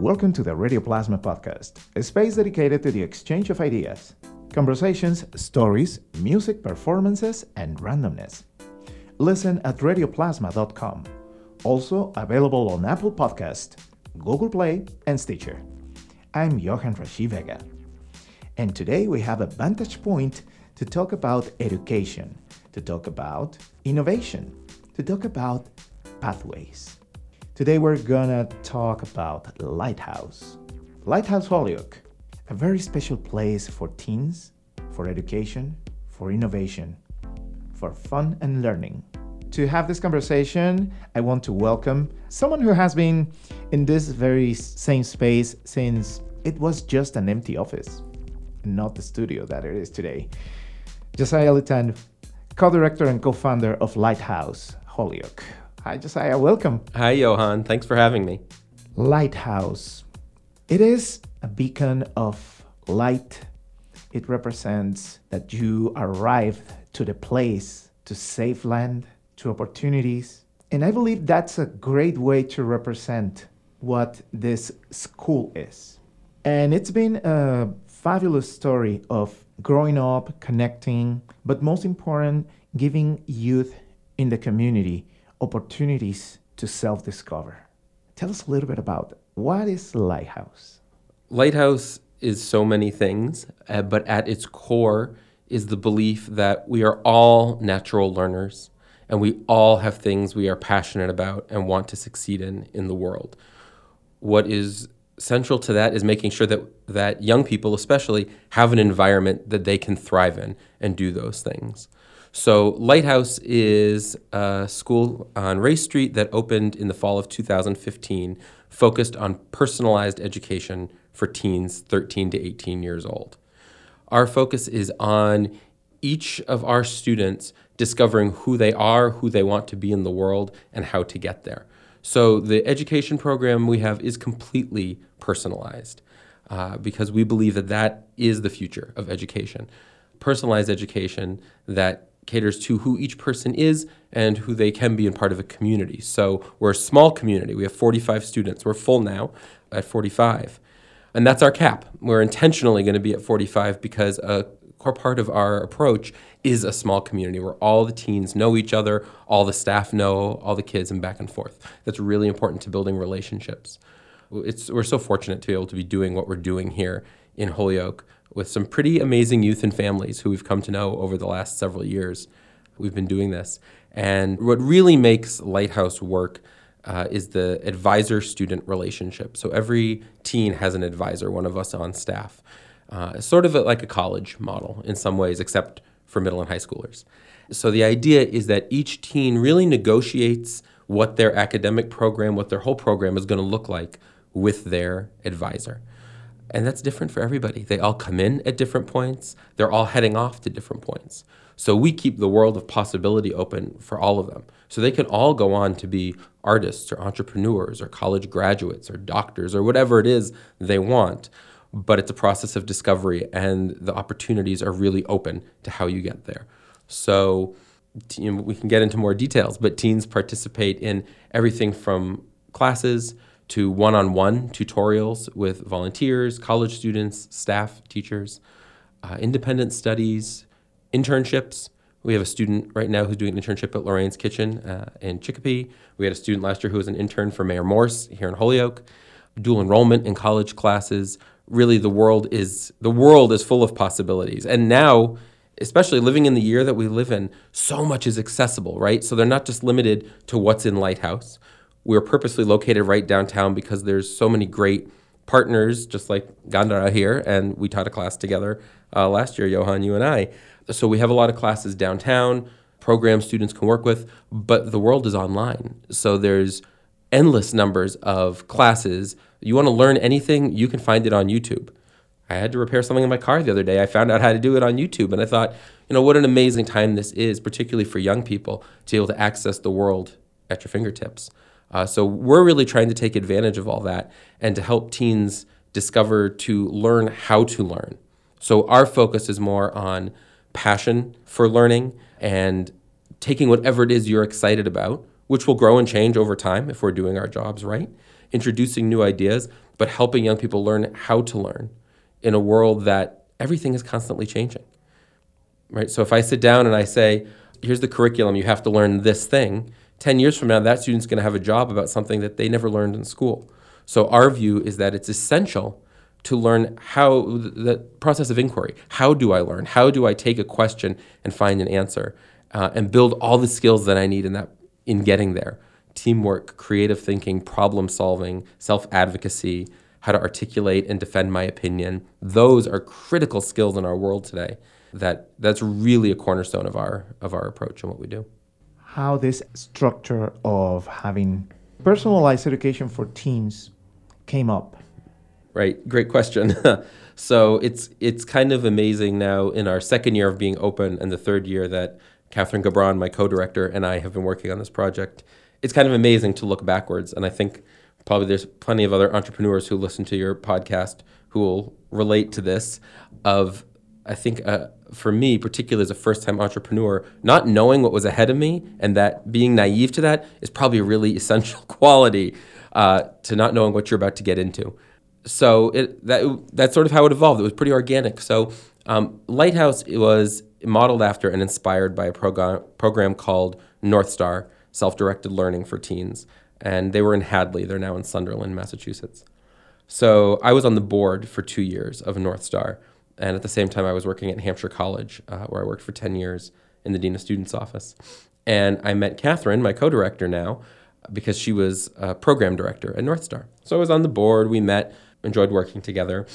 Welcome to the Radio Plasma podcast, a space dedicated to the exchange of ideas, conversations, stories, music performances, and randomness. Listen at radioplasma.com. Also available on Apple Podcast, Google Play, and Stitcher. I'm Johan Rashi Vega. And today we have a vantage point to talk about education, to talk about innovation, to talk about pathways. Today we're gonna talk about Lighthouse. Lighthouse Holyoke, a very special place for teens, for education, for innovation, for fun and learning. To have this conversation, I want to welcome someone who has been in this very same space since it was just an empty office, not the studio that it is today. Josiah Litant, co director and co founder of Lighthouse Holyoke. Hi, Josiah. Welcome. Hi, Johan. Thanks for having me. Lighthouse. It is a beacon of light. It represents that you arrived to the place to save land, to opportunities. And I believe that's a great way to represent what this school is. And it's been a fabulous story of growing up, connecting, but most important, giving youth in the community opportunities to self discover. Tell us a little bit about what is Lighthouse? Lighthouse is so many things, uh, but at its core is the belief that we are all natural learners and we all have things we are passionate about and want to succeed in in the world. What is central to that is making sure that that young people especially have an environment that they can thrive in and do those things. So, Lighthouse is a school on Race Street that opened in the fall of 2015, focused on personalized education for teens 13 to 18 years old. Our focus is on each of our students discovering who they are, who they want to be in the world, and how to get there. So, the education program we have is completely personalized uh, because we believe that that is the future of education. Personalized education that caters to who each person is and who they can be in part of a community. So we're a small community. We have 45 students. We're full now at 45. And that's our cap. We're intentionally going to be at 45 because a core part of our approach is a small community where all the teens know each other, all the staff know all the kids, and back and forth. That's really important to building relationships. It's, we're so fortunate to be able to be doing what we're doing here in Holyoke with some pretty amazing youth and families who we've come to know over the last several years. We've been doing this. And what really makes Lighthouse work uh, is the advisor student relationship. So every teen has an advisor, one of us on staff. Uh, sort of like a college model in some ways, except for middle and high schoolers. So the idea is that each teen really negotiates what their academic program, what their whole program is going to look like with their advisor. And that's different for everybody. They all come in at different points, they're all heading off to different points. So we keep the world of possibility open for all of them. So they can all go on to be artists or entrepreneurs or college graduates or doctors or whatever it is they want. But it's a process of discovery, and the opportunities are really open to how you get there. So you know, we can get into more details, but teens participate in everything from classes to one on one tutorials with volunteers, college students, staff, teachers, uh, independent studies, internships. We have a student right now who's doing an internship at Lorraine's Kitchen uh, in Chicopee. We had a student last year who was an intern for Mayor Morse here in Holyoke. Dual enrollment in college classes. Really, the world is the world is full of possibilities. And now, especially living in the year that we live in, so much is accessible, right? So they're not just limited to what's in Lighthouse we are purposely located right downtown because there's so many great partners, just like Gandara here, and we taught a class together uh, last year, Johan, you and I. So we have a lot of classes downtown, programs students can work with, but the world is online. So there's endless numbers of classes. You want to learn anything, you can find it on YouTube. I had to repair something in my car the other day. I found out how to do it on YouTube, and I thought, you know, what an amazing time this is, particularly for young people, to be able to access the world at your fingertips. Uh, so we're really trying to take advantage of all that and to help teens discover to learn how to learn. So our focus is more on passion for learning and taking whatever it is you're excited about, which will grow and change over time if we're doing our jobs right, introducing new ideas, but helping young people learn how to learn in a world that everything is constantly changing. Right? So if I sit down and I say, here's the curriculum, you have to learn this thing, 10 years from now, that student's going to have a job about something that they never learned in school. So our view is that it's essential to learn how the process of inquiry. How do I learn? How do I take a question and find an answer uh, and build all the skills that I need in that in getting there? Teamwork, creative thinking, problem solving, self advocacy, how to articulate and defend my opinion. Those are critical skills in our world today. That that's really a cornerstone of our of our approach and what we do. How this structure of having personalized education for teens came up right? Great question. so it's it's kind of amazing now in our second year of being open and the third year that Catherine Gobron, my co-director, and I have been working on this project. It's kind of amazing to look backwards, and I think probably there's plenty of other entrepreneurs who listen to your podcast who will relate to this. Of I think uh, for me, particularly as a first-time entrepreneur, not knowing what was ahead of me and that being naive to that is probably a really essential quality uh, to not knowing what you're about to get into so it, that that's sort of how it evolved. It was pretty organic. So um, Lighthouse was modeled after and inspired by a program program called North Star Self-Directed Learning for Teens, and they were in Hadley. They're now in Sunderland, Massachusetts. So I was on the board for two years of North Star, and at the same time I was working at Hampshire College, uh, where I worked for ten years in the dean of students office. And I met Catherine, my co-director now, because she was a program director at North Star. So I was on the board. We met enjoyed working together.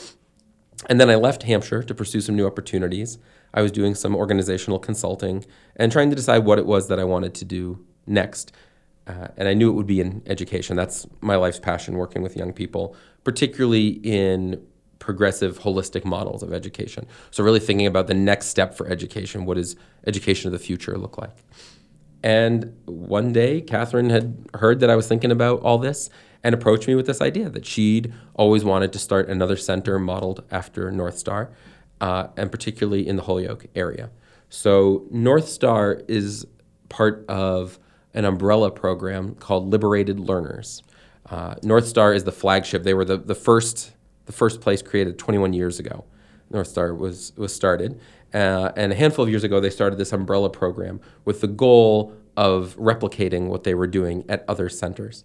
And then I left Hampshire to pursue some new opportunities. I was doing some organizational consulting and trying to decide what it was that I wanted to do next. Uh, and I knew it would be in education. That's my life's passion, working with young people, particularly in progressive, holistic models of education. So, really thinking about the next step for education. What does education of the future look like? And one day, Catherine had heard that I was thinking about all this and approached me with this idea that she'd always wanted to start another center modeled after North Star, uh, and particularly in the Holyoke area. So North Star is part of an umbrella program called Liberated Learners. Uh, North Star is the flagship. They were the, the first the first place created 21 years ago. North Star was was started, uh, and a handful of years ago they started this umbrella program with the goal of replicating what they were doing at other centers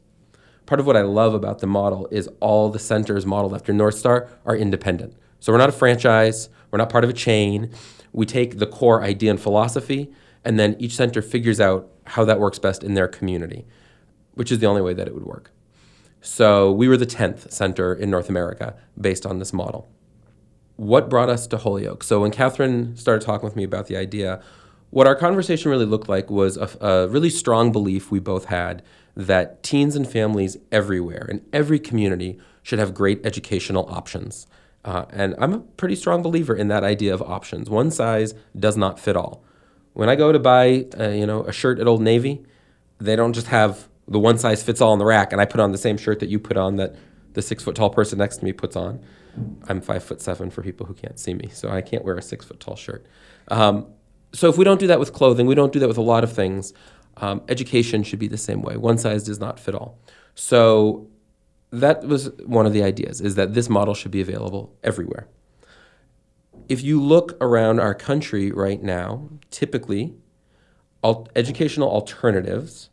part of what I love about the model is all the centers modeled after North Star are independent. So we're not a franchise, we're not part of a chain. We take the core idea and philosophy, and then each center figures out how that works best in their community, which is the only way that it would work. So we were the 10th center in North America based on this model. What brought us to Holyoke? So when Catherine started talking with me about the idea, what our conversation really looked like was a, a really strong belief we both had that teens and families everywhere in every community should have great educational options. Uh, and I'm a pretty strong believer in that idea of options. One size does not fit all. When I go to buy, uh, you know, a shirt at Old Navy, they don't just have the one size fits all in the rack, and I put on the same shirt that you put on that the six foot tall person next to me puts on. I'm five foot seven for people who can't see me, so I can't wear a six foot tall shirt. Um, so if we don't do that with clothing, we don't do that with a lot of things. Um, education should be the same way. One size does not fit all. So that was one of the ideas is that this model should be available everywhere. If you look around our country right now, typically al- educational alternatives,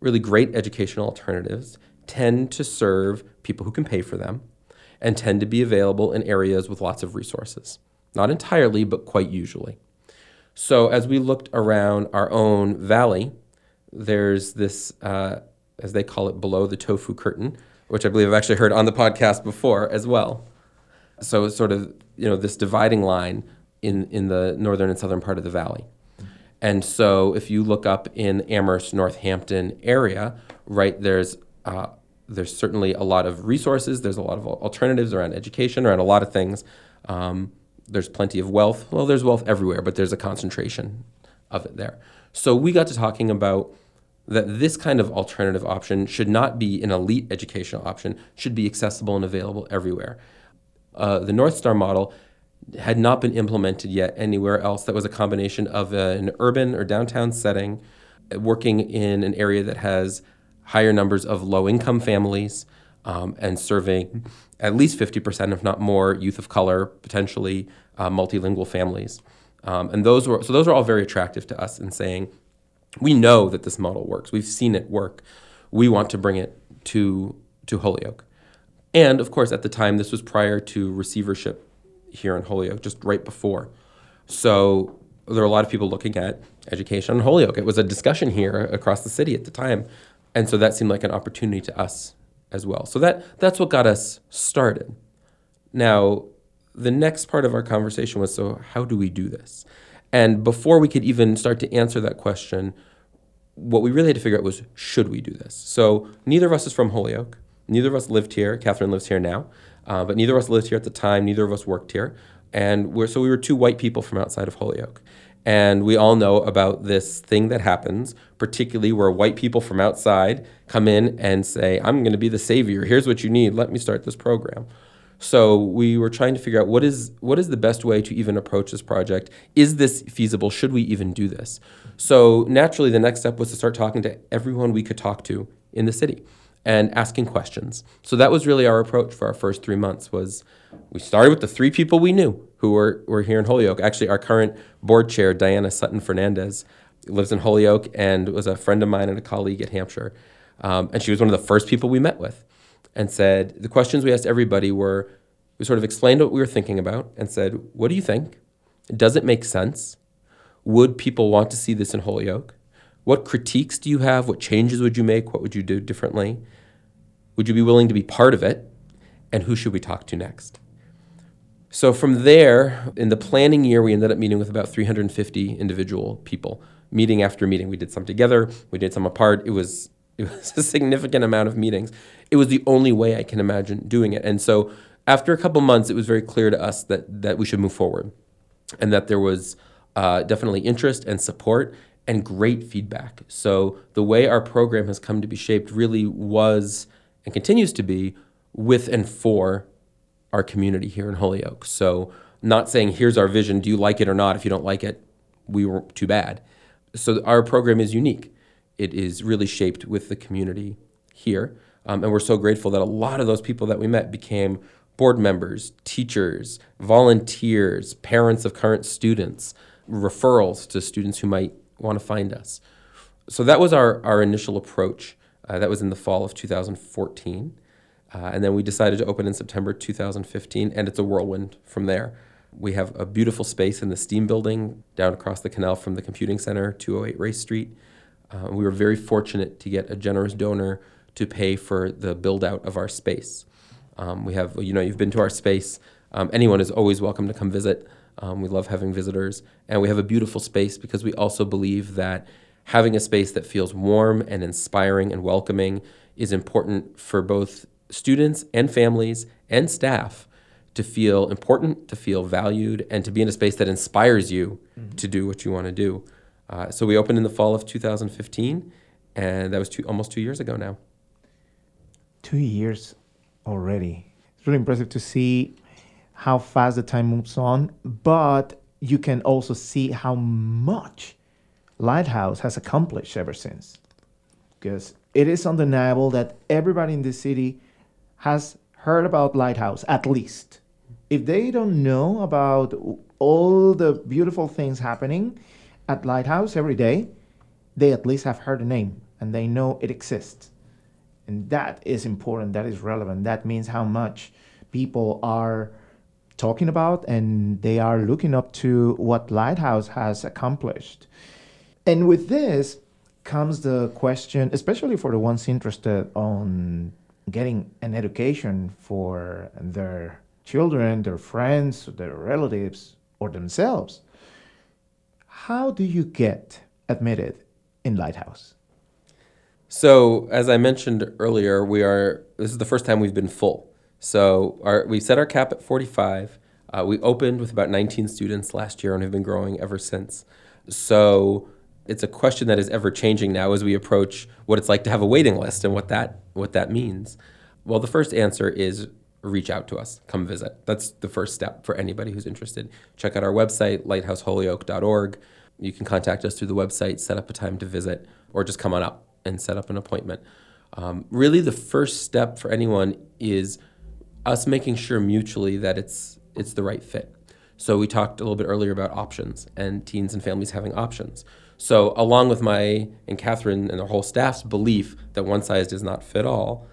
really great educational alternatives, tend to serve people who can pay for them and tend to be available in areas with lots of resources. Not entirely, but quite usually. So as we looked around our own valley, there's this, uh, as they call it, below the tofu curtain, which I believe I've actually heard on the podcast before as well. So it's sort of you know this dividing line in in the northern and southern part of the valley. And so if you look up in Amherst, Northampton area, right, there's uh, there's certainly a lot of resources. There's a lot of alternatives around education, around a lot of things. Um, there's plenty of wealth. Well, there's wealth everywhere, but there's a concentration of it there. So we got to talking about that this kind of alternative option should not be an elite educational option, should be accessible and available everywhere. Uh, the North Star model had not been implemented yet anywhere else that was a combination of an urban or downtown setting, working in an area that has higher numbers of low income families, um, and serving at least 50%, if not more, youth of color, potentially uh, multilingual families. Um, and those were so those are all very attractive to us in saying we know that this model works. We've seen it work. We want to bring it to to Holyoke. And of course, at the time, this was prior to receivership here in Holyoke, just right before. So there were a lot of people looking at education in Holyoke. It was a discussion here across the city at the time. And so that seemed like an opportunity to us as well. So that that's what got us started. Now, the next part of our conversation was so how do we do this? And before we could even start to answer that question, what we really had to figure out was should we do this? So neither of us is from Holyoke. Neither of us lived here. Catherine lives here now, uh, but neither of us lived here at the time. Neither of us worked here, and we're so we were two white people from outside of Holyoke. And we all know about this thing that happens, particularly where white people from outside come in and say, I'm going to be the savior. Here's what you need. Let me start this program. So we were trying to figure out what is what is the best way to even approach this project. Is this feasible? Should we even do this? So naturally, the next step was to start talking to everyone we could talk to in the city and asking questions. So that was really our approach for our first three months. Was we started with the three people we knew who were, were here in Holyoke. Actually, our current board chair, Diana Sutton Fernandez, lives in Holyoke and was a friend of mine and a colleague at Hampshire. Um, and she was one of the first people we met with and said, the questions we asked everybody were, we sort of explained what we were thinking about and said, what do you think? Does it make sense? Would people want to see this in Holyoke? What critiques do you have? What changes would you make? What would you do differently? Would you be willing to be part of it? And who should we talk to next? So from there, in the planning year, we ended up meeting with about 350 individual people, meeting after meeting. We did some together, we did some apart. It was it was a significant amount of meetings. It was the only way I can imagine doing it. And so after a couple months, it was very clear to us that that we should move forward, and that there was uh, definitely interest and support and great feedback. So the way our program has come to be shaped really was and continues to be with and for our community here in Holyoke. So, not saying here's our vision, do you like it or not? If you don't like it, we were too bad. So, our program is unique. It is really shaped with the community here. Um, and we're so grateful that a lot of those people that we met became board members, teachers, volunteers, parents of current students, referrals to students who might want to find us. So that was our, our initial approach. Uh, that was in the fall of 2014. Uh, and then we decided to open in September 2015, and it's a whirlwind from there. We have a beautiful space in the Steam building down across the canal from the computing center, 208 Race Street. Uh, we were very fortunate to get a generous donor to pay for the build out of our space. Um, we have, you know, you've been to our space. Um, anyone is always welcome to come visit. Um, we love having visitors. And we have a beautiful space because we also believe that having a space that feels warm and inspiring and welcoming is important for both students and families and staff to feel important, to feel valued, and to be in a space that inspires you mm-hmm. to do what you want to do. Uh, so we opened in the fall of 2015, and that was two, almost two years ago now. Two years already. It's really impressive to see how fast the time moves on, but you can also see how much Lighthouse has accomplished ever since. Because it is undeniable that everybody in this city has heard about Lighthouse, at least. If they don't know about all the beautiful things happening at Lighthouse every day, they at least have heard the name and they know it exists. And that is important, that is relevant. That means how much people are talking about and they are looking up to what Lighthouse has accomplished. And with this comes the question, especially for the ones interested on getting an education for their children, their friends, their relatives, or themselves. How do you get admitted in Lighthouse? So, as I mentioned earlier, we are this is the first time we've been full. So, our, we set our cap at 45. Uh, we opened with about 19 students last year and have been growing ever since. So, it's a question that is ever changing now as we approach what it's like to have a waiting list and what that what that means. Well, the first answer is reach out to us, come visit. That's the first step for anybody who's interested. Check out our website, lighthouseholyoke.org. You can contact us through the website, set up a time to visit, or just come on up and set up an appointment. Um, really, the first step for anyone is us making sure mutually that it's it's the right fit. So we talked a little bit earlier about options and teens and families having options. So along with my and Catherine and the whole staff's belief that one size does not fit all,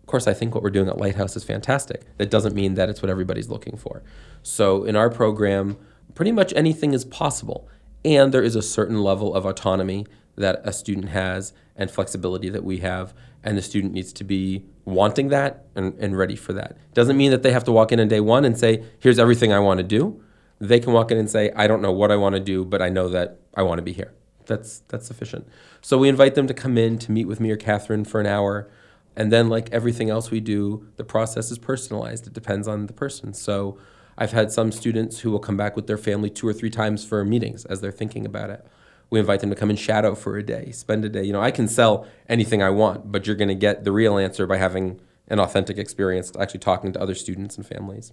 of course I think what we're doing at Lighthouse is fantastic. That doesn't mean that it's what everybody's looking for. So in our program, pretty much anything is possible. And there is a certain level of autonomy that a student has and flexibility that we have. And the student needs to be wanting that and, and ready for that. Doesn't mean that they have to walk in on day one and say, here's everything I want to do. They can walk in and say, I don't know what I want to do, but I know that I want to be here. That's, that's sufficient. So we invite them to come in to meet with me or Catherine for an hour. And then, like everything else we do, the process is personalized. It depends on the person. So I've had some students who will come back with their family two or three times for meetings as they're thinking about it we invite them to come and shadow for a day, spend a day. You know, I can sell anything I want, but you're going to get the real answer by having an authentic experience, actually talking to other students and families.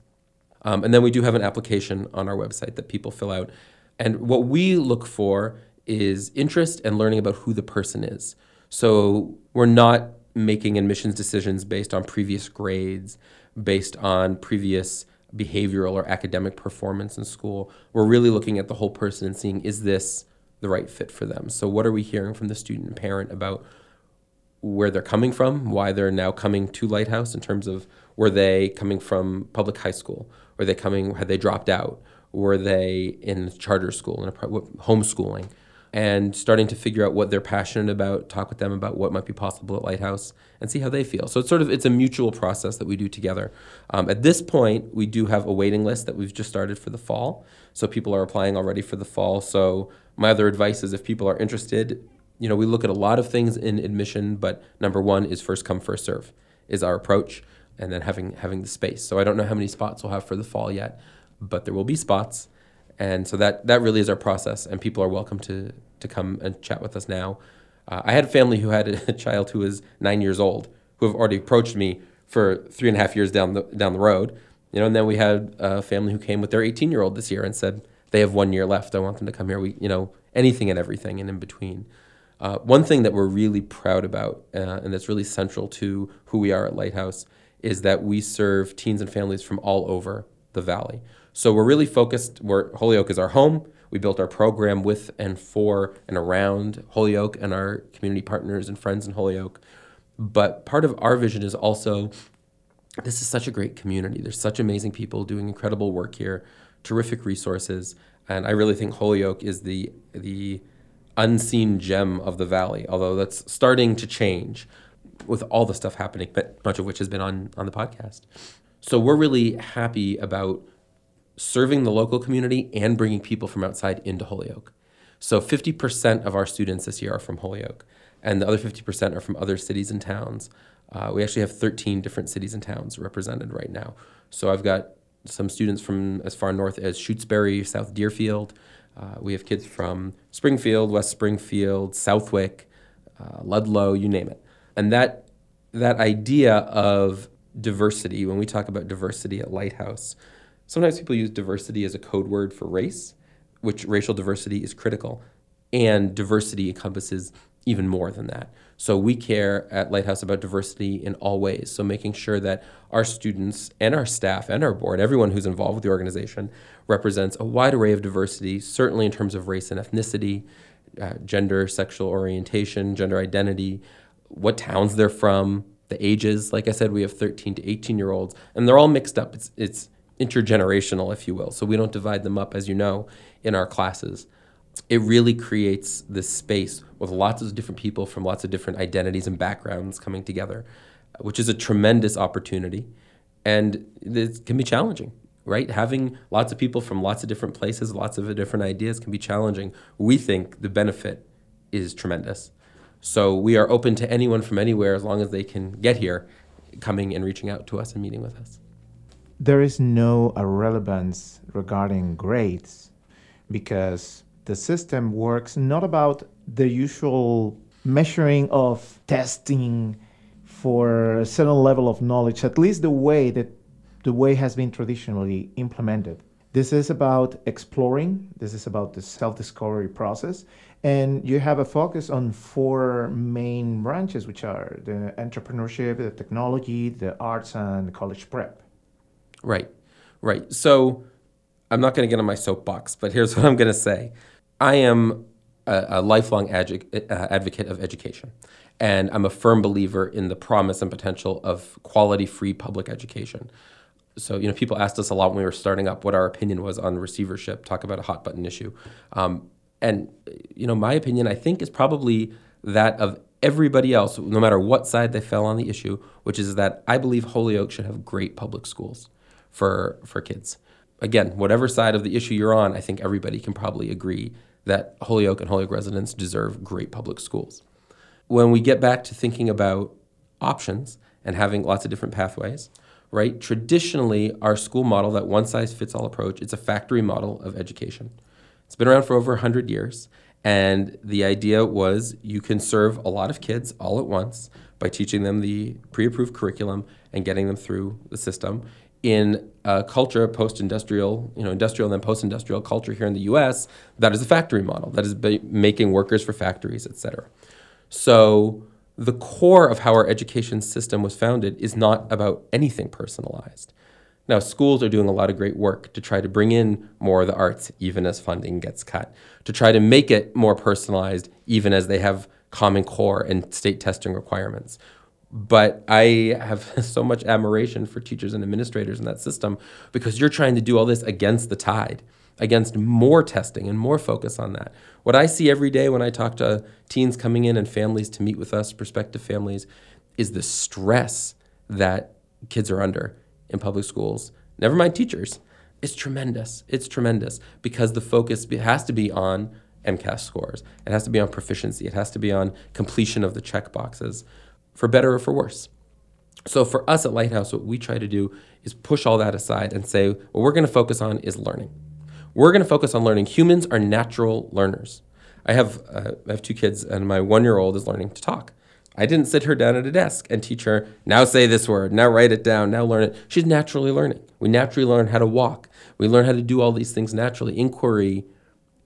Um, and then we do have an application on our website that people fill out. And what we look for is interest and learning about who the person is. So we're not making admissions decisions based on previous grades, based on previous behavioral or academic performance in school. We're really looking at the whole person and seeing is this the right fit for them. So, what are we hearing from the student and parent about where they're coming from, why they're now coming to Lighthouse in terms of were they coming from public high school, were they coming, had they dropped out, were they in charter school, in a, homeschooling, and starting to figure out what they're passionate about, talk with them about what might be possible at Lighthouse, and see how they feel. So it's sort of it's a mutual process that we do together. Um, at this point, we do have a waiting list that we've just started for the fall, so people are applying already for the fall. So my other advice is if people are interested, you know, we look at a lot of things in admission, but number one is first come, first serve is our approach, and then having having the space. So I don't know how many spots we'll have for the fall yet, but there will be spots, and so that that really is our process, and people are welcome to to come and chat with us now. Uh, I had a family who had a child who was nine years old who have already approached me for three and a half years down the down the road, you know, and then we had a family who came with their 18 year old this year and said, they have one year left. I want them to come here. We, you know, anything and everything and in between. Uh, one thing that we're really proud about, uh, and that's really central to who we are at Lighthouse, is that we serve teens and families from all over the valley. So we're really focused. Where Holyoke is our home. We built our program with and for and around Holyoke and our community partners and friends in Holyoke. But part of our vision is also this is such a great community. There's such amazing people doing incredible work here terrific resources, and I really think Holyoke is the the unseen gem of the valley. Although that's starting to change with all the stuff happening, but much of which has been on on the podcast. So we're really happy about serving the local community and bringing people from outside into Holyoke. So 50% of our students this year are from Holyoke, and the other 50% are from other cities and towns. Uh, we actually have 13 different cities and towns represented right now. So I've got some students from as far north as Shutesbury, South Deerfield. Uh, we have kids from Springfield, West Springfield, Southwick, uh, Ludlow, you name it. And that that idea of diversity, when we talk about diversity at Lighthouse, sometimes people use diversity as a code word for race, which racial diversity is critical, and diversity encompasses even more than that. So we care at Lighthouse about diversity in all ways. So making sure that our students and our staff and our board, everyone who's involved with the organization, represents a wide array of diversity, certainly in terms of race and ethnicity, uh, gender, sexual orientation, gender identity, what towns they're from, the ages. Like I said, we have 13 to 18 year olds, and they're all mixed up. It's, it's intergenerational, if you will. So we don't divide them up, as you know, in our classes it really creates this space with lots of different people from lots of different identities and backgrounds coming together, which is a tremendous opportunity. And it can be challenging, right? Having lots of people from lots of different places, lots of different ideas can be challenging. We think the benefit is tremendous. So we are open to anyone from anywhere as long as they can get here, coming and reaching out to us and meeting with us. There is no irrelevance regarding grades because the system works not about the usual measuring of testing for a certain level of knowledge, at least the way that the way has been traditionally implemented. This is about exploring, this is about the self discovery process. And you have a focus on four main branches, which are the entrepreneurship, the technology, the arts, and college prep. Right, right. So I'm not going to get on my soapbox, but here's what I'm going to say. I am a, a lifelong adju- uh, advocate of education, and I'm a firm believer in the promise and potential of quality, free public education. So, you know, people asked us a lot when we were starting up what our opinion was on receivership, talk about a hot button issue. Um, and, you know, my opinion, I think, is probably that of everybody else, no matter what side they fell on the issue, which is that I believe Holyoke should have great public schools for, for kids again, whatever side of the issue you're on, I think everybody can probably agree that Holyoke and Holyoke residents deserve great public schools. When we get back to thinking about options and having lots of different pathways, right? Traditionally, our school model, that one size fits all approach, it's a factory model of education. It's been around for over 100 years. And the idea was you can serve a lot of kids all at once by teaching them the pre approved curriculum and getting them through the system in a culture, post-industrial, you know, industrial and then post-industrial culture here in the U.S., that is a factory model. That is making workers for factories, et cetera. So the core of how our education system was founded is not about anything personalized. Now, schools are doing a lot of great work to try to bring in more of the arts, even as funding gets cut, to try to make it more personalized, even as they have Common Core and state testing requirements. But I have so much admiration for teachers and administrators in that system because you're trying to do all this against the tide, against more testing and more focus on that. What I see every day when I talk to teens coming in and families to meet with us, prospective families, is the stress that kids are under in public schools. Never mind teachers. It's tremendous. It's tremendous because the focus has to be on MCAS scores. It has to be on proficiency. It has to be on completion of the check boxes for better or for worse. So for us at Lighthouse, what we try to do is push all that aside and say, what we're going to focus on is learning. We're going to focus on learning. Humans are natural learners. I have, uh, I have two kids, and my one year old is learning to talk. I didn't sit her down at a desk and teach her, now say this word, now write it down, now learn it. She's naturally learning. We naturally learn how to walk. We learn how to do all these things naturally. Inquiry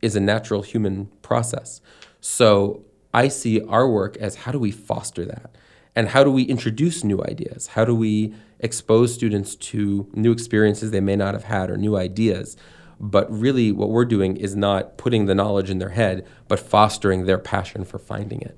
is a natural human process. So I see our work as how do we foster that? And how do we introduce new ideas? How do we expose students to new experiences they may not have had or new ideas? But really, what we're doing is not putting the knowledge in their head, but fostering their passion for finding it.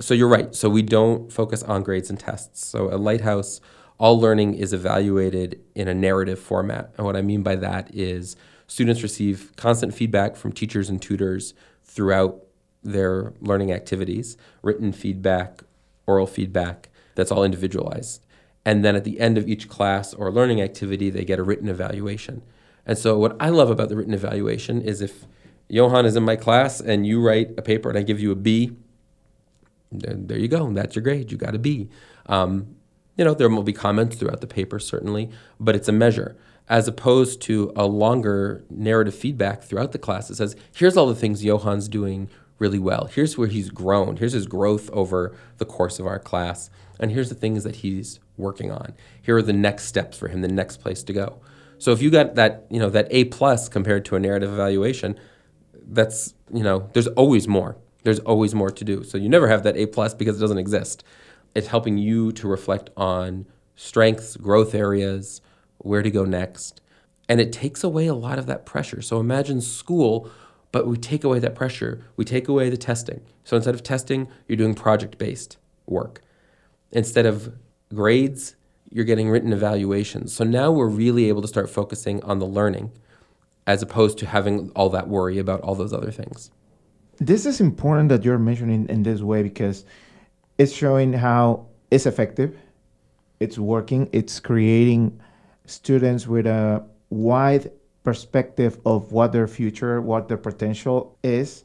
So you're right. So we don't focus on grades and tests. So at Lighthouse, all learning is evaluated in a narrative format. And what I mean by that is students receive constant feedback from teachers and tutors throughout their learning activities, written feedback, oral feedback that's all individualized. And then at the end of each class or learning activity, they get a written evaluation. And so, what I love about the written evaluation is if Johan is in my class and you write a paper and I give you a B, there you go. That's your grade. You got a B. Um, you know, there will be comments throughout the paper, certainly, but it's a measure as opposed to a longer narrative feedback throughout the class that says, here's all the things Johan's doing really well. Here's where he's grown. Here's his growth over the course of our class. And here's the things that he's working on. Here are the next steps for him, the next place to go. So if you got that, you know, that A plus compared to a narrative evaluation, that's, you know, there's always more. There's always more to do. So you never have that A plus because it doesn't exist. It's helping you to reflect on strengths, growth areas, where to go next. And it takes away a lot of that pressure. So imagine school but we take away that pressure. We take away the testing. So instead of testing, you're doing project based work. Instead of grades, you're getting written evaluations. So now we're really able to start focusing on the learning as opposed to having all that worry about all those other things. This is important that you're mentioning in this way because it's showing how it's effective, it's working, it's creating students with a wide perspective of what their future, what their potential is.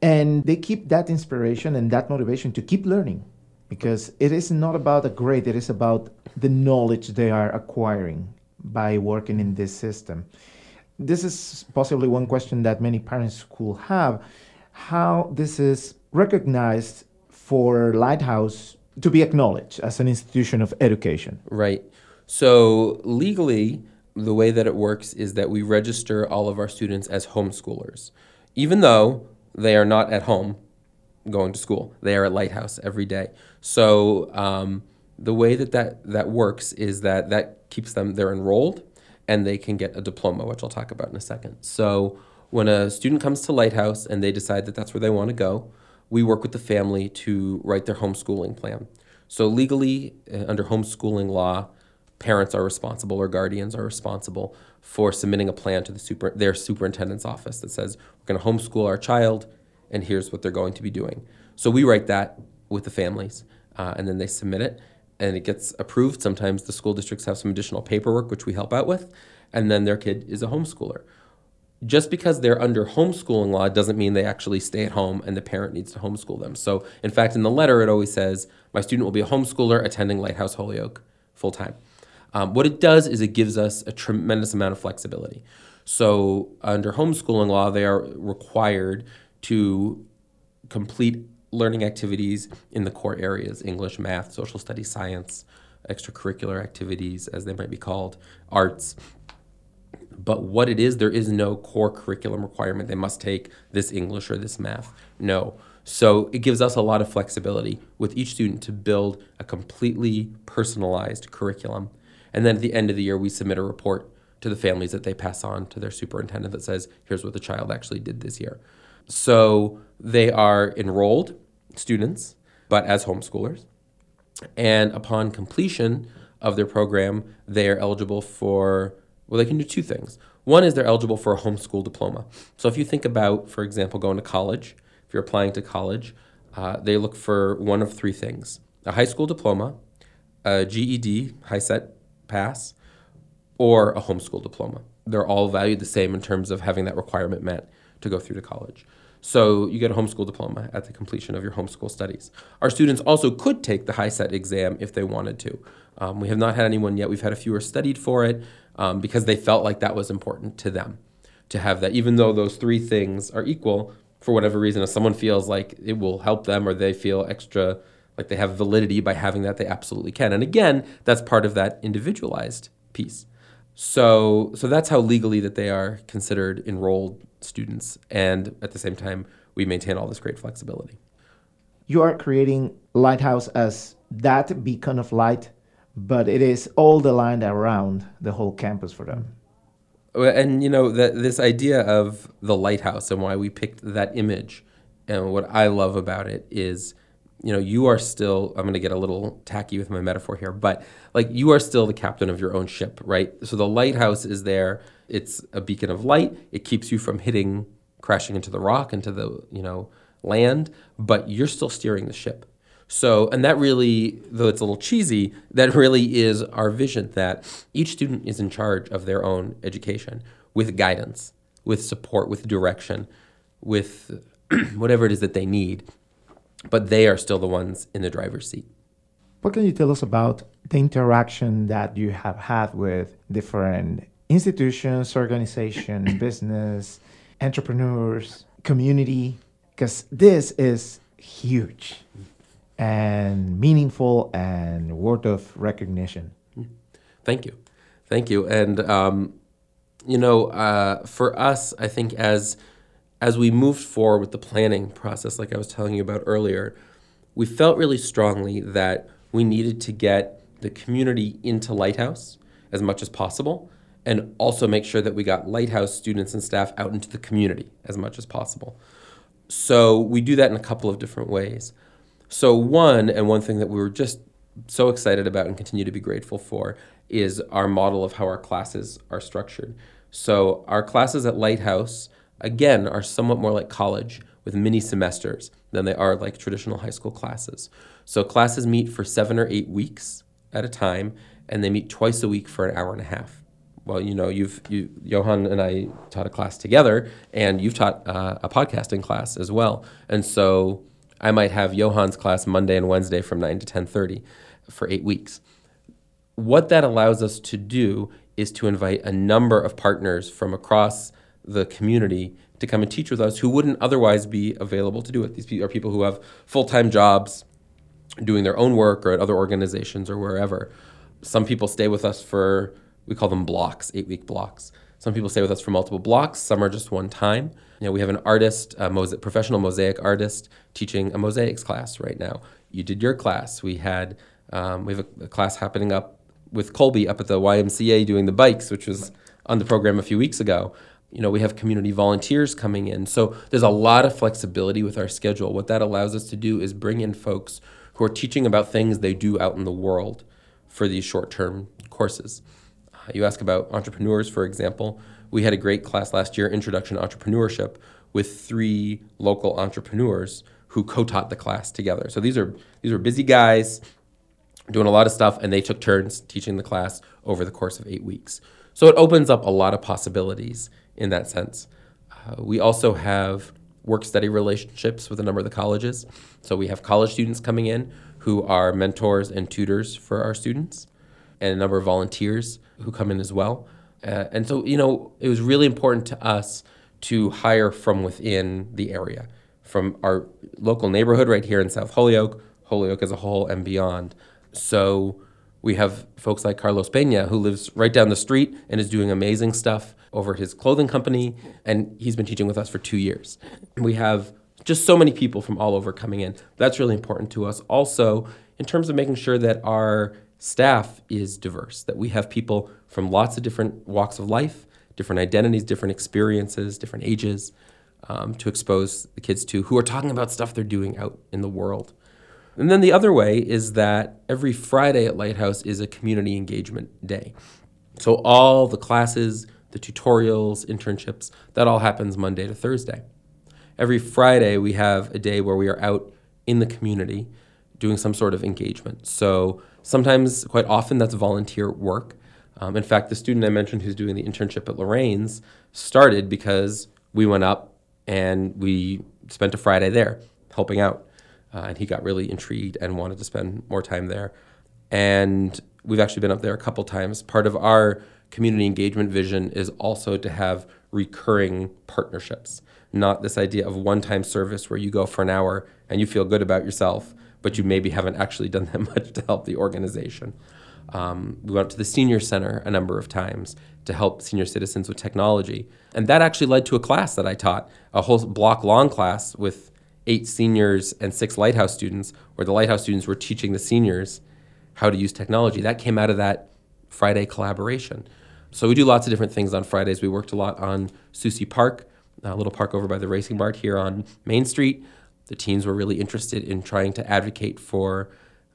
And they keep that inspiration and that motivation to keep learning because it is not about a grade, it is about the knowledge they are acquiring by working in this system. This is possibly one question that many parents could have how this is recognized for Lighthouse to be acknowledged as an institution of education. Right. So, legally, the way that it works is that we register all of our students as homeschoolers, even though they are not at home going to school. They are at Lighthouse every day. So um, the way that, that that works is that that keeps them they're enrolled and they can get a diploma, which I'll talk about in a second. So when a student comes to Lighthouse and they decide that that's where they want to go, we work with the family to write their homeschooling plan. So legally, uh, under homeschooling law, parents are responsible or guardians are responsible for submitting a plan to the super, their superintendent's office that says we're going to homeschool our child and here's what they're going to be doing. So we write that with the families uh, and then they submit it and it gets approved. Sometimes the school districts have some additional paperwork which we help out with and then their kid is a homeschooler. Just because they're under homeschooling law doesn't mean they actually stay at home and the parent needs to homeschool them. So, in fact, in the letter, it always says, My student will be a homeschooler attending Lighthouse Holyoke full time. Um, what it does is it gives us a tremendous amount of flexibility. So, under homeschooling law, they are required to complete learning activities in the core areas English, math, social studies, science, extracurricular activities, as they might be called, arts. But what it is, there is no core curriculum requirement. They must take this English or this math. No. So it gives us a lot of flexibility with each student to build a completely personalized curriculum and then at the end of the year, we submit a report to the families that they pass on to their superintendent that says, here's what the child actually did this year. So they are enrolled students, but as homeschoolers. And upon completion of their program, they are eligible for, well, they can do two things. One is they're eligible for a homeschool diploma. So if you think about, for example, going to college, if you're applying to college, uh, they look for one of three things a high school diploma, a GED, HiSET pass or a homeschool diploma. They're all valued the same in terms of having that requirement met to go through to college. So you get a homeschool diploma at the completion of your homeschool studies. Our students also could take the HiSET exam if they wanted to. Um, we have not had anyone yet. We've had a few who studied for it um, because they felt like that was important to them to have that. Even though those three things are equal, for whatever reason, if someone feels like it will help them or they feel extra like they have validity by having that, they absolutely can. And again, that's part of that individualized piece. So, so that's how legally that they are considered enrolled students, and at the same time, we maintain all this great flexibility. You are creating Lighthouse as that beacon of light, but it is all the land around the whole campus for them. And you know that this idea of the lighthouse and why we picked that image, and what I love about it is you know, you are still, I'm going to get a little tacky with my metaphor here, but like you are still the captain of your own ship, right? So the lighthouse is there. It's a beacon of light. It keeps you from hitting, crashing into the rock, into the, you know, land, but you're still steering the ship. So, and that really, though it's a little cheesy, that really is our vision that each student is in charge of their own education with guidance, with support, with direction, with whatever it is that they need but they are still the ones in the driver's seat. What can you tell us about the interaction that you have had with different institutions, organizations, business, entrepreneurs, community? Because this is huge and meaningful and worth of recognition. Thank you. Thank you. And, um, you know, uh, for us, I think as as we moved forward with the planning process, like I was telling you about earlier, we felt really strongly that we needed to get the community into Lighthouse as much as possible and also make sure that we got Lighthouse students and staff out into the community as much as possible. So we do that in a couple of different ways. So, one, and one thing that we were just so excited about and continue to be grateful for is our model of how our classes are structured. So, our classes at Lighthouse again, are somewhat more like college with mini semesters than they are like traditional high school classes. So classes meet for seven or eight weeks at a time, and they meet twice a week for an hour and a half. Well, you know, you've you, Johan and I taught a class together, and you've taught uh, a podcasting class as well. And so I might have Johan's class Monday and Wednesday from nine to ten thirty for eight weeks. What that allows us to do is to invite a number of partners from across the community to come and teach with us who wouldn't otherwise be available to do it. These are people who have full time jobs doing their own work or at other organizations or wherever. Some people stay with us for we call them blocks, eight week blocks. Some people stay with us for multiple blocks. Some are just one time. You know, we have an artist, a mosaic, professional mosaic artist, teaching a mosaics class right now. You did your class. We had um, we have a, a, class happening up with Colby up at the YMCA doing the bikes, which was on the program a few weeks ago. You know, we have community volunteers coming in. So there's a lot of flexibility with our schedule. What that allows us to do is bring in folks who are teaching about things they do out in the world for these short-term courses. Uh, you ask about entrepreneurs, for example. We had a great class last year, Introduction to Entrepreneurship, with three local entrepreneurs who co-taught the class together. So these are these are busy guys doing a lot of stuff, and they took turns teaching the class over the course of eight weeks. So it opens up a lot of possibilities in that sense. Uh, we also have work study relationships with a number of the colleges. So we have college students coming in who are mentors and tutors for our students, and a number of volunteers who come in as well. Uh, and so, you know, it was really important to us to hire from within the area, from our local neighborhood right here in South Holyoke, Holyoke as a whole, and beyond. So we have folks like Carlos Pena, who lives right down the street and is doing amazing stuff over his clothing company, and he's been teaching with us for two years. We have just so many people from all over coming in. That's really important to us. Also, in terms of making sure that our staff is diverse, that we have people from lots of different walks of life, different identities, different experiences, different ages, um, to expose the kids to who are talking about stuff they're doing out in the world. And then the other way is that every Friday at Lighthouse is a community engagement day. So all the classes, the tutorials, internships, that all happens Monday to Thursday. Every Friday, we have a day where we are out in the community doing some sort of engagement. So sometimes, quite often, that's volunteer work. Um, in fact, the student I mentioned who's doing the internship at Lorraine's started because we went up and we spent a Friday there helping out. Uh, and he got really intrigued and wanted to spend more time there. And we've actually been up there a couple times. Part of our community engagement vision is also to have recurring partnerships, not this idea of one time service where you go for an hour and you feel good about yourself, but you maybe haven't actually done that much to help the organization. Um, we went to the senior center a number of times to help senior citizens with technology. And that actually led to a class that I taught, a whole block long class with eight seniors and six Lighthouse students, where the Lighthouse students were teaching the seniors how to use technology. That came out of that Friday collaboration. So we do lots of different things on Fridays. We worked a lot on Susie Park, a little park over by the Racing Mart here on Main Street. The teens were really interested in trying to advocate for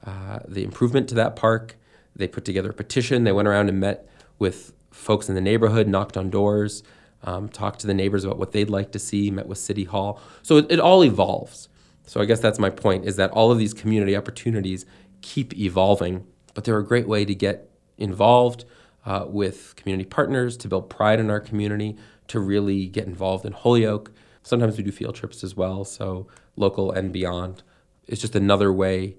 uh, the improvement to that park. They put together a petition. They went around and met with folks in the neighborhood, knocked on doors, um, talked to the neighbors about what they'd like to see, met with City Hall. So it, it all evolves. So I guess that's my point is that all of these community opportunities keep evolving, but they're a great way to get involved uh, with community partners, to build pride in our community, to really get involved in Holyoke. Sometimes we do field trips as well, so local and beyond. It's just another way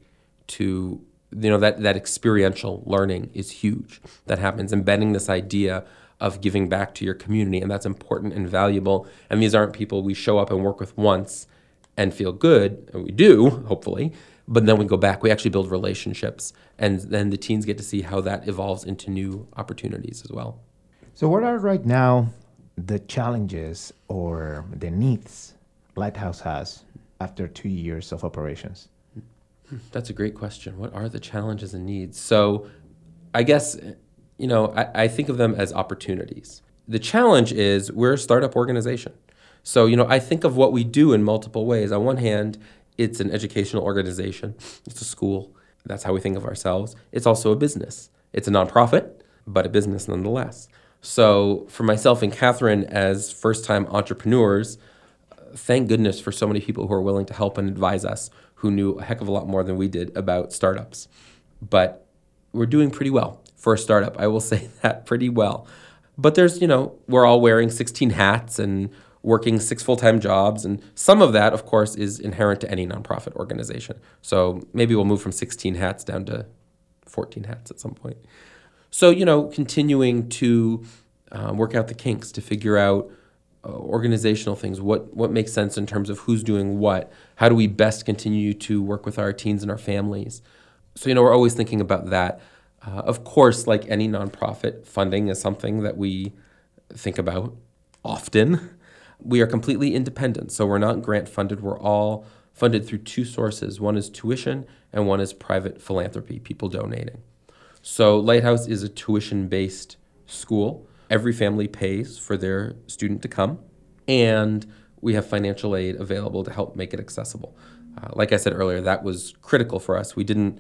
to you know that that experiential learning is huge. That happens. Embedding this idea of giving back to your community and that's important and valuable. And these aren't people we show up and work with once and feel good and we do hopefully but then we go back. We actually build relationships and then the teens get to see how that evolves into new opportunities as well. So what are right now the challenges or the needs lighthouse has after two years of operations that's a great question what are the challenges and needs so i guess you know I, I think of them as opportunities the challenge is we're a startup organization so you know i think of what we do in multiple ways on one hand it's an educational organization, it's a school. That's how we think of ourselves. It's also a business. It's a nonprofit, but a business nonetheless. So, for myself and Catherine, as first time entrepreneurs, thank goodness for so many people who are willing to help and advise us who knew a heck of a lot more than we did about startups. But we're doing pretty well for a startup. I will say that pretty well. But there's, you know, we're all wearing 16 hats and working six full time jobs. And some of that, of course, is inherent to any nonprofit organization. So maybe we'll move from 16 hats down to 14 hats at some point. So, you know, continuing to um, work out the kinks to figure out organizational things, what, what makes sense in terms of who's doing what, how do we best continue to work with our teens and our families. So, you know, we're always thinking about that. Uh, of course, like any nonprofit, funding is something that we think about often. We are completely independent, so we're not grant funded. We're all funded through two sources one is tuition, and one is private philanthropy, people donating. So, Lighthouse is a tuition based school. Every family pays for their student to come, and we have financial aid available to help make it accessible. Uh, like I said earlier, that was critical for us. We didn't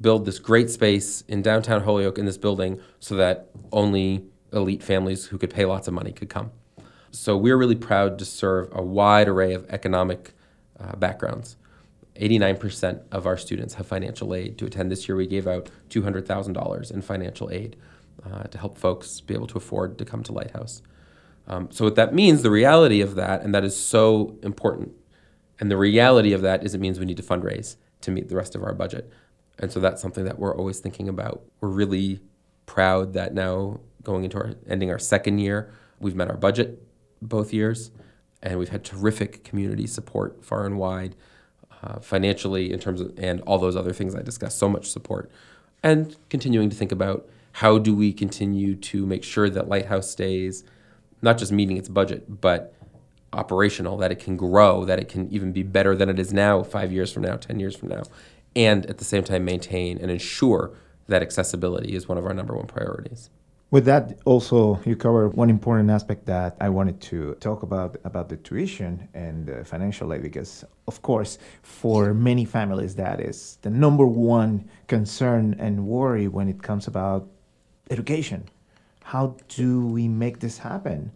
build this great space in downtown Holyoke in this building so that only elite families who could pay lots of money could come. So we're really proud to serve a wide array of economic uh, backgrounds. 89% of our students have financial aid to attend. This year we gave out $200,000 in financial aid uh, to help folks be able to afford to come to Lighthouse. Um, so what that means, the reality of that, and that is so important, and the reality of that is it means we need to fundraise to meet the rest of our budget. And so that's something that we're always thinking about. We're really proud that now going into our ending our second year, we've met our budget both years, and we've had terrific community support far and wide, uh, financially in terms of and all those other things I discussed. So much support, and continuing to think about how do we continue to make sure that Lighthouse stays not just meeting its budget, but operational, that it can grow, that it can even be better than it is now, five years from now, 10 years from now, and at the same time maintain and ensure that accessibility is one of our number one priorities. With that, also you cover one important aspect that I wanted to talk about about the tuition and the financial aid, because of course, for many families, that is the number one concern and worry when it comes about education. How do we make this happen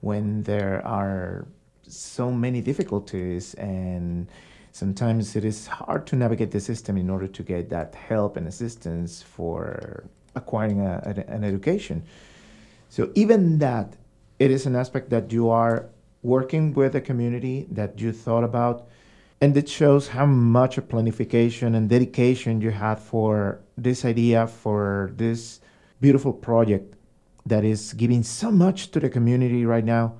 when there are so many difficulties and sometimes it is hard to navigate the system in order to get that help and assistance for acquiring a, an education. So even that, it is an aspect that you are working with a community that you thought about, and it shows how much of planification and dedication you had for this idea, for this beautiful project that is giving so much to the community right now.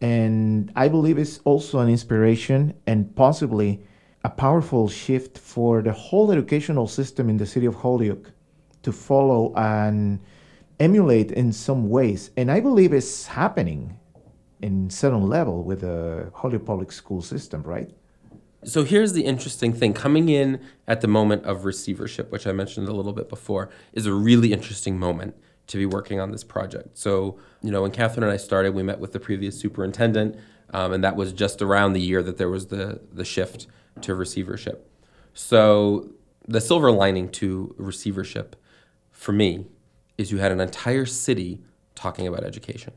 And I believe it's also an inspiration and possibly a powerful shift for the whole educational system in the city of Holyoke to follow and emulate in some ways. And I believe it's happening in certain level with the Holyoke Public School system, right? So here's the interesting thing. Coming in at the moment of receivership, which I mentioned a little bit before, is a really interesting moment to be working on this project. So, you know, when Catherine and I started, we met with the previous superintendent, um, and that was just around the year that there was the, the shift to receivership. So, the silver lining to receivership for me is you had an entire city talking about education.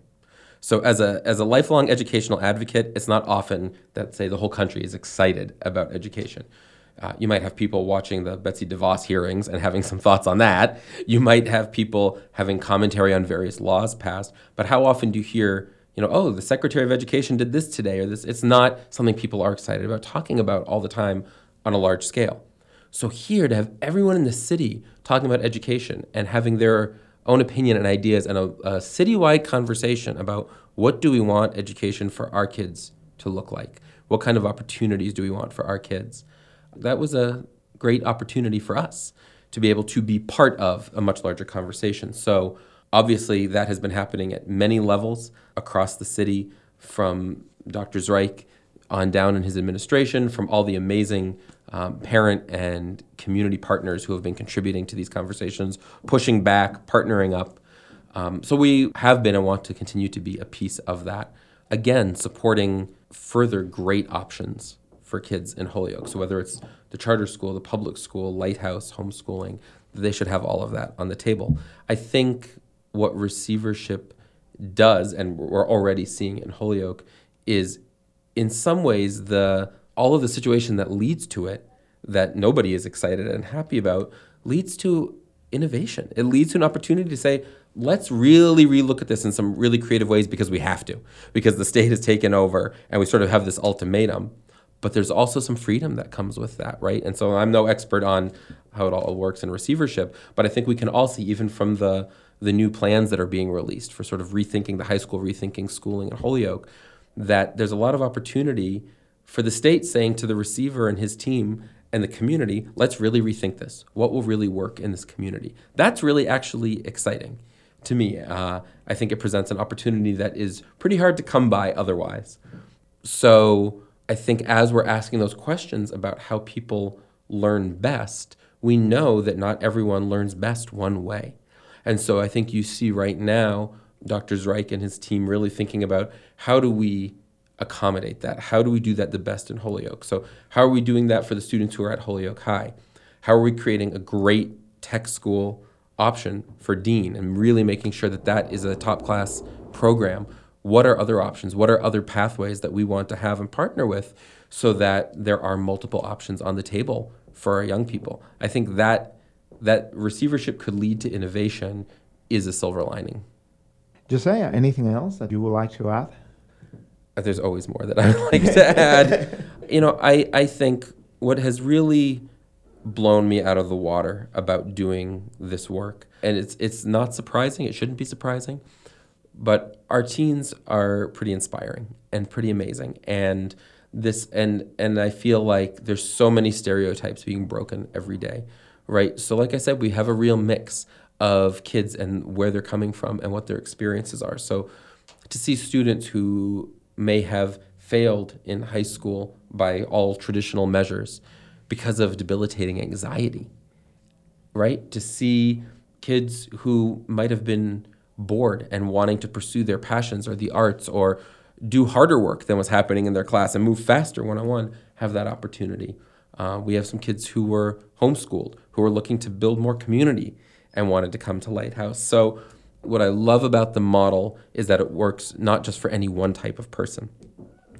So as a as a lifelong educational advocate, it's not often that say the whole country is excited about education. Uh, you might have people watching the Betsy DeVos hearings and having some thoughts on that. You might have people having commentary on various laws passed. But how often do you hear, you know, oh, the Secretary of Education did this today or this? It's not something people are excited about talking about all the time on a large scale. So here to have everyone in the city talking about education and having their own opinion and ideas and a, a citywide conversation about what do we want education for our kids to look like? What kind of opportunities do we want for our kids? That was a great opportunity for us to be able to be part of a much larger conversation. So obviously that has been happening at many levels across the city from Dr. Zrike on down in his administration, from all the amazing um, parent and community partners who have been contributing to these conversations, pushing back, partnering up. Um, so we have been and want to continue to be a piece of that. Again, supporting further great options for kids in Holyoke. So whether it's the charter school, the public school, lighthouse, homeschooling, they should have all of that on the table. I think what receivership does, and we're already seeing in Holyoke, is in some ways the all of the situation that leads to it that nobody is excited and happy about leads to innovation. It leads to an opportunity to say, let's really relook at this in some really creative ways because we have to, because the state has taken over and we sort of have this ultimatum. But there's also some freedom that comes with that, right? And so I'm no expert on how it all works in receivership, but I think we can all see, even from the the new plans that are being released for sort of rethinking the high school, rethinking schooling in Holyoke, that there's a lot of opportunity for the state saying to the receiver and his team, and the community, let's really rethink this. What will really work in this community? That's really actually exciting to me. Uh, I think it presents an opportunity that is pretty hard to come by otherwise. So I think as we're asking those questions about how people learn best, we know that not everyone learns best one way. And so I think you see right now Dr. Zrike and his team really thinking about how do we accommodate that? How do we do that the best in Holyoke? So, how are we doing that for the students who are at Holyoke High? How are we creating a great tech school option for Dean and really making sure that that is a top class program? What are other options? What are other pathways that we want to have and partner with so that there are multiple options on the table for our young people? I think that that receivership could lead to innovation is a silver lining. Josiah, anything else that you would like to add? Uh, there's always more that I would like to add. you know, I, I think what has really blown me out of the water about doing this work, and it's it's not surprising, it shouldn't be surprising, but our teens are pretty inspiring and pretty amazing. And this and and I feel like there's so many stereotypes being broken every day. Right. So like I said, we have a real mix of kids and where they're coming from and what their experiences are. So to see students who may have failed in high school by all traditional measures because of debilitating anxiety, right? To see kids who might have been bored and wanting to pursue their passions or the arts or do harder work than was happening in their class and move faster one on one have that opportunity. Uh, we have some kids who were homeschooled, who were looking to build more community and wanted to come to Lighthouse. So, what I love about the model is that it works not just for any one type of person.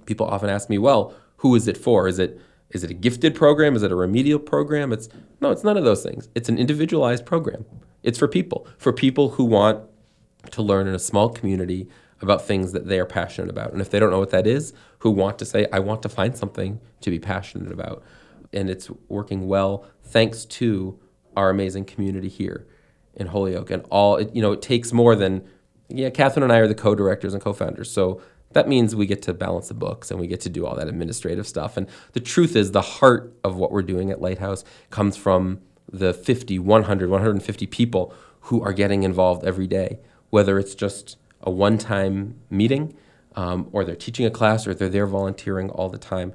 People often ask me, well, who is it for? Is it is it a gifted program? Is it a remedial program? It's no, it's none of those things. It's an individualized program. It's for people, for people who want to learn in a small community about things that they are passionate about. And if they don't know what that is, who want to say, I want to find something to be passionate about. And it's working well thanks to our amazing community here in Holyoke, and all it, you know, it takes more than yeah. Catherine and I are the co-directors and co-founders, so that means we get to balance the books and we get to do all that administrative stuff. And the truth is, the heart of what we're doing at Lighthouse comes from the 50, 100, 150 people who are getting involved every day, whether it's just a one-time meeting, um, or they're teaching a class, or they're there volunteering all the time.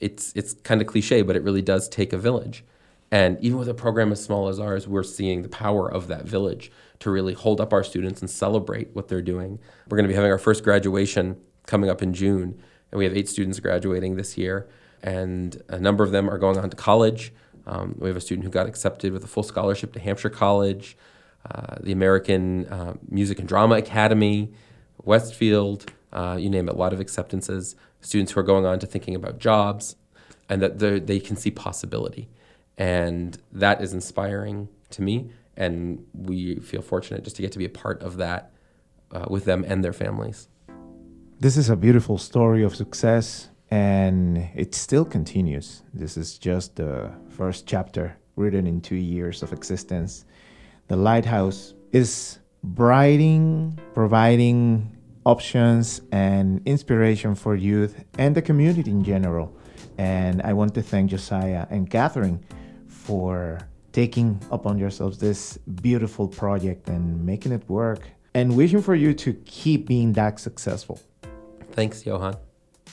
It's it's kind of cliche, but it really does take a village. And even with a program as small as ours, we're seeing the power of that village to really hold up our students and celebrate what they're doing. We're going to be having our first graduation coming up in June, and we have eight students graduating this year, and a number of them are going on to college. Um, we have a student who got accepted with a full scholarship to Hampshire College, uh, the American uh, Music and Drama Academy, Westfield, uh, you name it, a lot of acceptances. Students who are going on to thinking about jobs, and that they can see possibility. And that is inspiring to me. And we feel fortunate just to get to be a part of that uh, with them and their families. This is a beautiful story of success, and it still continues. This is just the first chapter written in two years of existence. The lighthouse is brightening, providing options and inspiration for youth and the community in general. And I want to thank Josiah and Catherine for taking upon yourselves this beautiful project and making it work and wishing for you to keep being that successful. Thanks, Johan.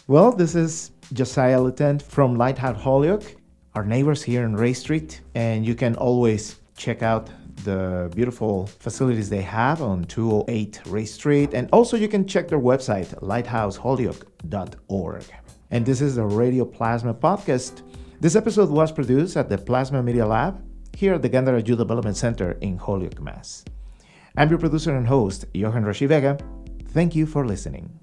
Well, this is Josiah Litant from Lighthouse Holyoke, our neighbors here in Race Street, and you can always check out the beautiful facilities they have on 208 Race Street, and also you can check their website, lighthouseholyoke.org. And this is the Radio Plasma podcast. This episode was produced at the Plasma Media Lab here at the Gandara Youth Development Center in Holyoke, Mass. I'm your producer and host, Johan Rashi Vega. Thank you for listening.